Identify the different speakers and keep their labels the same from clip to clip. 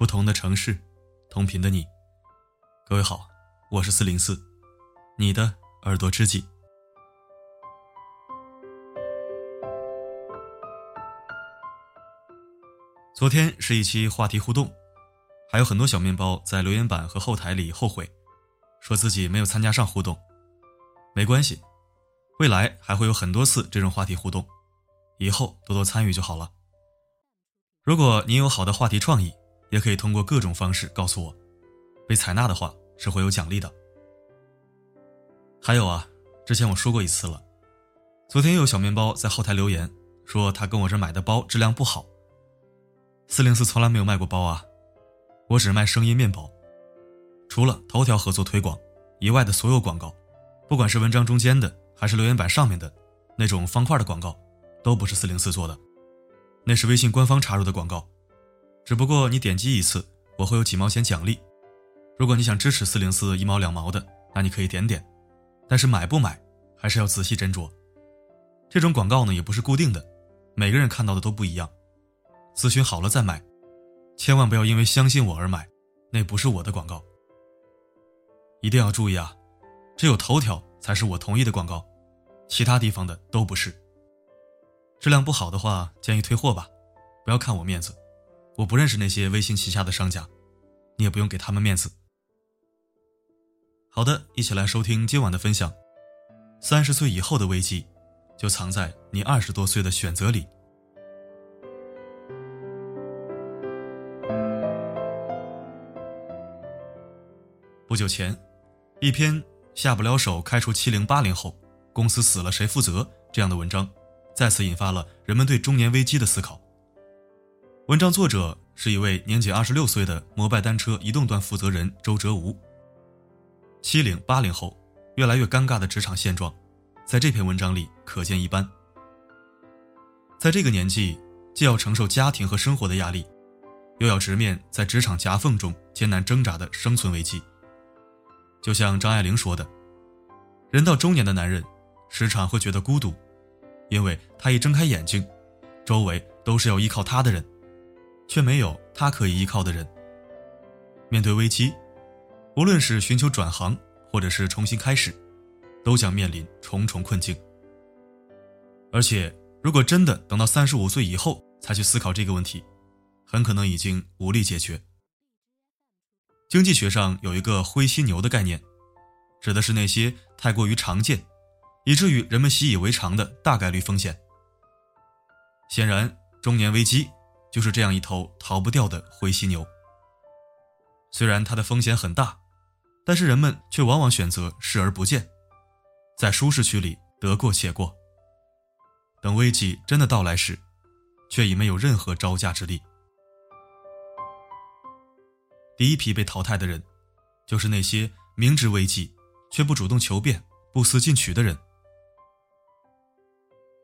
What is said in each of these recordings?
Speaker 1: 不同的城市，同频的你。各位好，我是四零四，你的耳朵知己。昨天是一期话题互动，还有很多小面包在留言板和后台里后悔，说自己没有参加上互动。没关系，未来还会有很多次这种话题互动，以后多多参与就好了。如果你有好的话题创意，也可以通过各种方式告诉我，被采纳的话是会有奖励的。还有啊，之前我说过一次了，昨天有小面包在后台留言说他跟我这买的包质量不好。四零四从来没有卖过包啊，我只卖声音面包，除了头条合作推广以外的所有广告，不管是文章中间的还是留言板上面的那种方块的广告，都不是四零四做的。那是微信官方插入的广告，只不过你点击一次，我会有几毛钱奖励。如果你想支持四零四一毛两毛的，那你可以点点，但是买不买还是要仔细斟酌。这种广告呢也不是固定的，每个人看到的都不一样。咨询好了再买，千万不要因为相信我而买，那不是我的广告。一定要注意啊，只有头条才是我同意的广告，其他地方的都不是。质量不好的话，建议退货吧。不要看我面子，我不认识那些微信旗下的商家，你也不用给他们面子。好的，一起来收听今晚的分享。三十岁以后的危机，就藏在你二十多岁的选择里。不久前，一篇“下不了手开除七零八零后，公司死了谁负责”这样的文章。再次引发了人们对中年危机的思考。文章作者是一位年仅二十六岁的摩拜单车移动端负责人周哲吴。七零八零后越来越尴尬的职场现状，在这篇文章里可见一斑。在这个年纪，既要承受家庭和生活的压力，又要直面在职场夹缝中艰难挣扎的生存危机。就像张爱玲说的：“人到中年的男人，时常会觉得孤独。”因为他一睁开眼睛，周围都是要依靠他的人，却没有他可以依靠的人。面对危机，无论是寻求转行，或者是重新开始，都将面临重重困境。而且，如果真的等到三十五岁以后才去思考这个问题，很可能已经无力解决。经济学上有一个“灰犀牛”的概念，指的是那些太过于常见。以至于人们习以为常的大概率风险。显然，中年危机就是这样一头逃不掉的灰犀牛。虽然它的风险很大，但是人们却往往选择视而不见，在舒适区里得过且过。等危机真的到来时，却已没有任何招架之力。第一批被淘汰的人，就是那些明知危机却不主动求变、不思进取的人。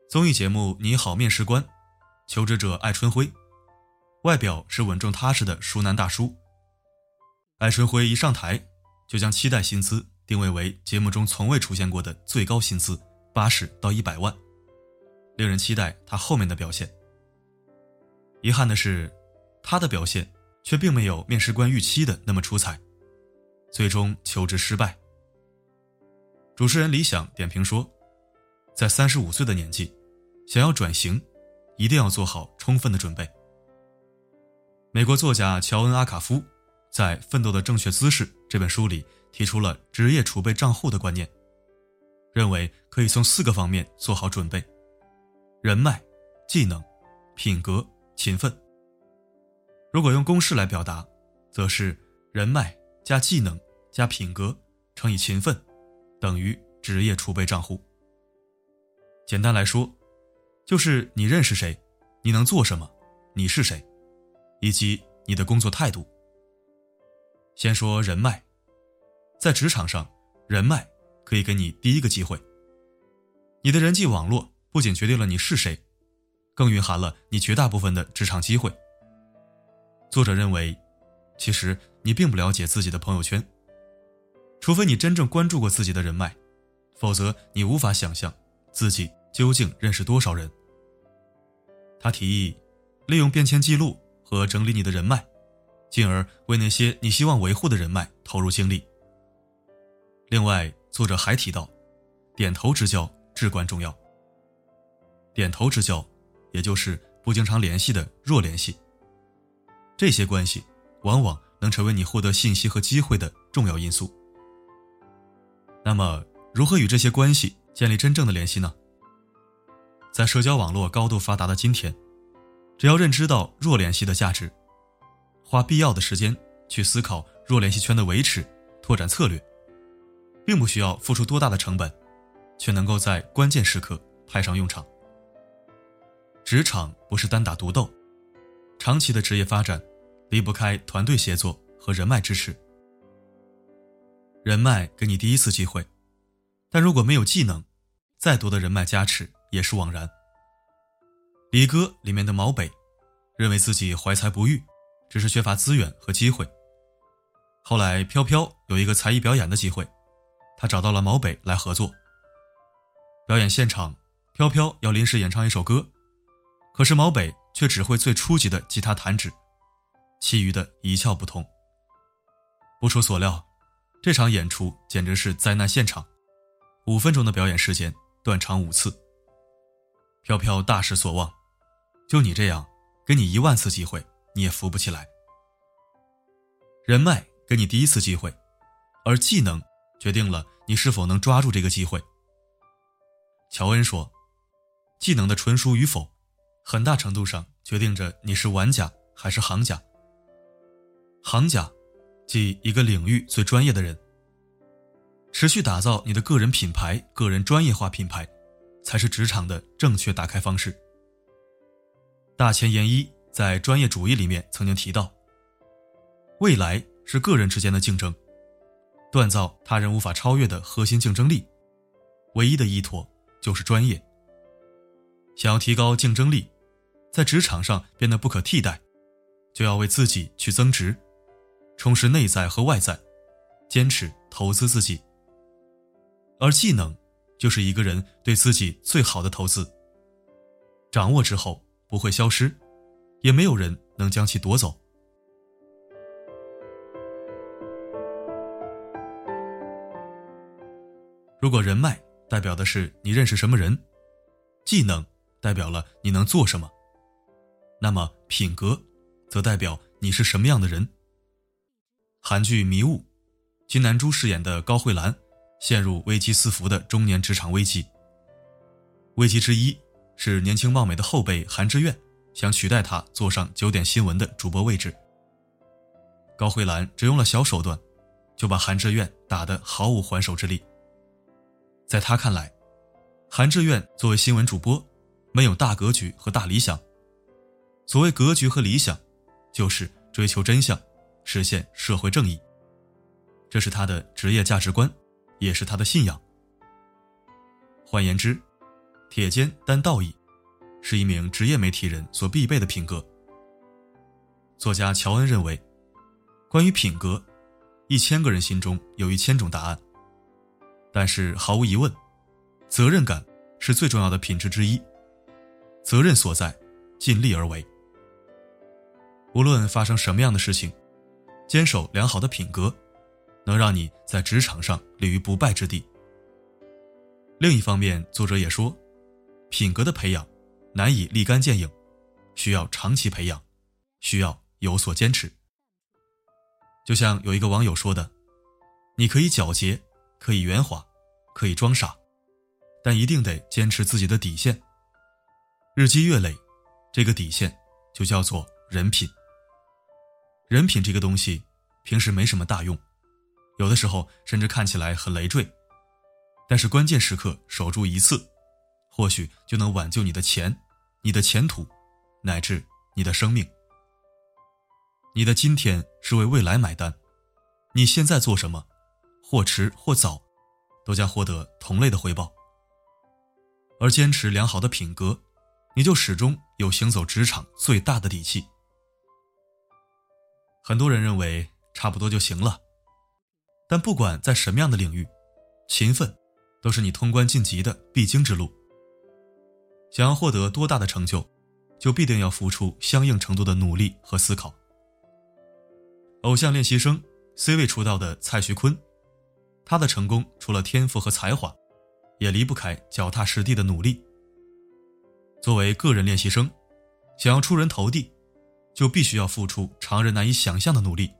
Speaker 1: 综艺节目《你好，面试官》，求职者艾春辉，外表是稳重踏实的熟男大叔。艾春辉一上台，就将期待薪资定位为节目中从未出现过的最高薪资八十到一百万，令人期待他后面的表现。遗憾的是，他的表现却并没有面试官预期的那么出彩，最终求职失败。主持人李想点评说，在三十五岁的年纪。想要转型，一定要做好充分的准备。美国作家乔恩·阿卡夫在《奋斗的正确姿势》这本书里提出了职业储备账户的观念，认为可以从四个方面做好准备：人脉、技能、品格、勤奋。如果用公式来表达，则是人脉加技能加品格乘以勤奋，等于职业储备账户。简单来说。就是你认识谁，你能做什么，你是谁，以及你的工作态度。先说人脉，在职场上，人脉可以给你第一个机会。你的人际网络不仅决定了你是谁，更蕴含了你绝大部分的职场机会。作者认为，其实你并不了解自己的朋友圈，除非你真正关注过自己的人脉，否则你无法想象自己究竟认识多少人。他提议，利用便签记录和整理你的人脉，进而为那些你希望维护的人脉投入精力。另外，作者还提到，点头之交至关重要。点头之交，也就是不经常联系的弱联系。这些关系往往能成为你获得信息和机会的重要因素。那么，如何与这些关系建立真正的联系呢？在社交网络高度发达的今天，只要认知到弱联系的价值，花必要的时间去思考弱联系圈的维持、拓展策略，并不需要付出多大的成本，却能够在关键时刻派上用场。职场不是单打独斗，长期的职业发展离不开团队协作和人脉支持。人脉给你第一次机会，但如果没有技能，再多的人脉加持。也是枉然。李哥里面的毛北，认为自己怀才不遇，只是缺乏资源和机会。后来飘飘有一个才艺表演的机会，他找到了毛北来合作。表演现场，飘飘要临时演唱一首歌，可是毛北却只会最初级的吉他弹指，其余的一窍不通。不出所料，这场演出简直是灾难现场，五分钟的表演时间断场五次。飘飘大失所望，就你这样，给你一万次机会，你也扶不起来。人脉给你第一次机会，而技能决定了你是否能抓住这个机会。乔恩说：“技能的纯熟与否，很大程度上决定着你是玩家还是行家。行家，即一个领域最专业的人。持续打造你的个人品牌，个人专业化品牌。”才是职场的正确打开方式。大前研一在专业主义里面曾经提到，未来是个人之间的竞争，锻造他人无法超越的核心竞争力，唯一的依托就是专业。想要提高竞争力，在职场上变得不可替代，就要为自己去增值，充实内在和外在，坚持投资自己，而技能。就是一个人对自己最好的投资。掌握之后不会消失，也没有人能将其夺走。如果人脉代表的是你认识什么人，技能代表了你能做什么，那么品格则代表你是什么样的人。韩剧《迷雾》，金南珠饰演的高慧兰。陷入危机四伏的中年职场危机。危机之一是年轻貌美的后辈韩志愿想取代他坐上九点新闻的主播位置。高慧兰只用了小手段，就把韩志愿打得毫无还手之力。在他看来，韩志愿作为新闻主播，没有大格局和大理想。所谓格局和理想，就是追求真相，实现社会正义。这是他的职业价值观。也是他的信仰。换言之，铁肩担道义，是一名职业媒体人所必备的品格。作家乔恩认为，关于品格，一千个人心中有一千种答案。但是毫无疑问，责任感是最重要的品质之一。责任所在，尽力而为。无论发生什么样的事情，坚守良好的品格。能让你在职场上立于不败之地。另一方面，作者也说，品格的培养难以立竿见影，需要长期培养，需要有所坚持。就像有一个网友说的：“你可以皎洁，可以圆滑，可以装傻，但一定得坚持自己的底线。日积月累，这个底线就叫做人品。人品这个东西，平时没什么大用。”有的时候甚至看起来很累赘，但是关键时刻守住一次，或许就能挽救你的钱、你的前途，乃至你的生命。你的今天是为未来买单，你现在做什么，或迟或早，都将获得同类的回报。而坚持良好的品格，你就始终有行走职场最大的底气。很多人认为差不多就行了。但不管在什么样的领域，勤奋都是你通关晋级的必经之路。想要获得多大的成就，就必定要付出相应程度的努力和思考。偶像练习生 C 位出道的蔡徐坤，他的成功除了天赋和才华，也离不开脚踏实地的努力。作为个人练习生，想要出人头地，就必须要付出常人难以想象的努力，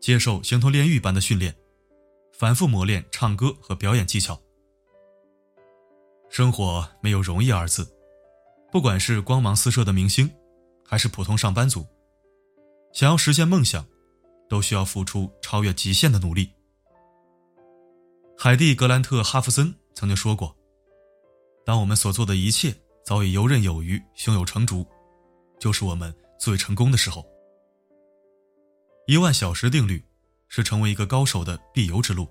Speaker 1: 接受形同炼狱般的训练，反复磨练唱歌和表演技巧。生活没有容易二字，不管是光芒四射的明星，还是普通上班族，想要实现梦想，都需要付出超越极限的努力。海蒂·格兰特·哈弗森曾经说过：“当我们所做的一切早已游刃有余、胸有成竹，就是我们最成功的时候。”一万小时定律是成为一个高手的必由之路，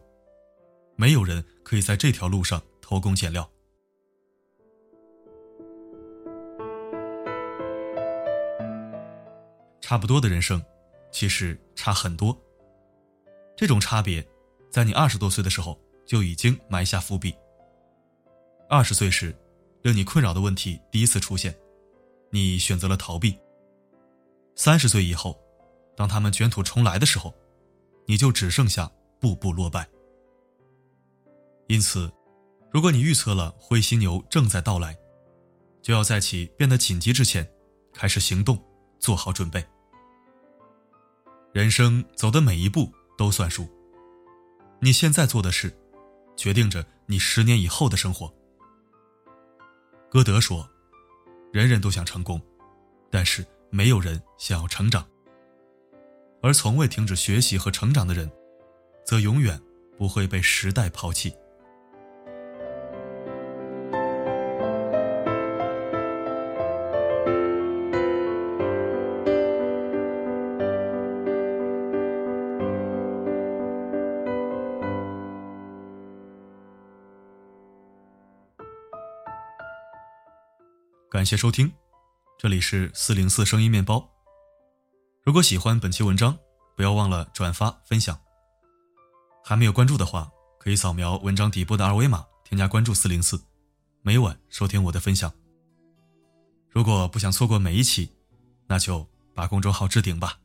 Speaker 1: 没有人可以在这条路上偷工减料。差不多的人生，其实差很多。这种差别，在你二十多岁的时候就已经埋下伏笔。二十岁时，令你困扰的问题第一次出现，你选择了逃避。三十岁以后，当他们卷土重来的时候，你就只剩下步步落败。因此，如果你预测了灰犀牛正在到来，就要在其变得紧急之前，开始行动，做好准备。人生走的每一步都算数。你现在做的事，决定着你十年以后的生活。歌德说：“人人都想成功，但是没有人想要成长。而从未停止学习和成长的人，则永远不会被时代抛弃。”感谢收听，这里是四零四声音面包。如果喜欢本期文章，不要忘了转发分享。还没有关注的话，可以扫描文章底部的二维码，添加关注四零四，每晚收听我的分享。如果不想错过每一期，那就把公众号置顶吧。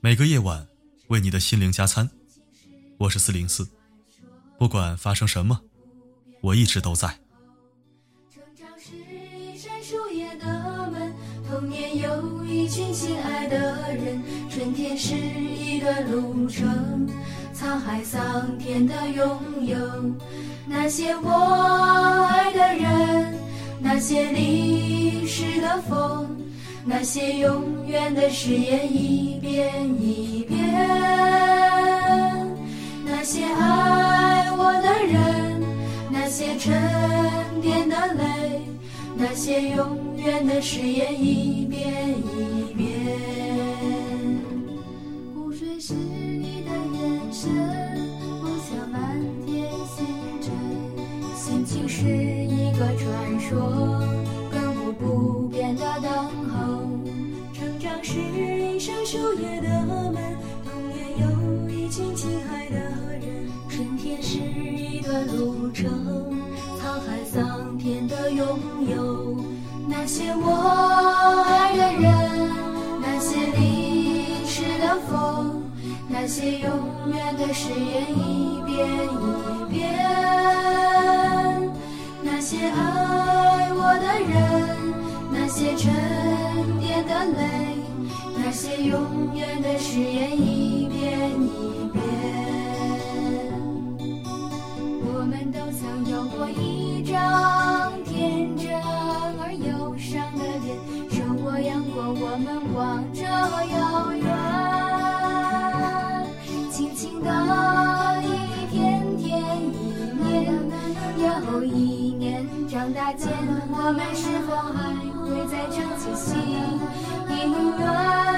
Speaker 1: 每个夜晚为你的心灵加餐，我是四零四。不管发生什么，我一直都在。
Speaker 2: 成长是一扇树叶的门，童年有一群亲爱的人，春天是一段路程，沧海桑田的拥有。那些我爱的人，那些淋湿的风，那些永远的誓言，一遍一遍，那些爱。人，那些沉淀的泪，那些永远的誓言，一遍一遍。湖水是你的眼神，梦想满天星辰，心情是一个传说，成，沧海桑田的拥有。那些我爱的人，那些淋湿的风，那些永远的誓言，一遍一遍。那些爱我的人，那些沉淀的泪，那些永远的誓言，一心你永远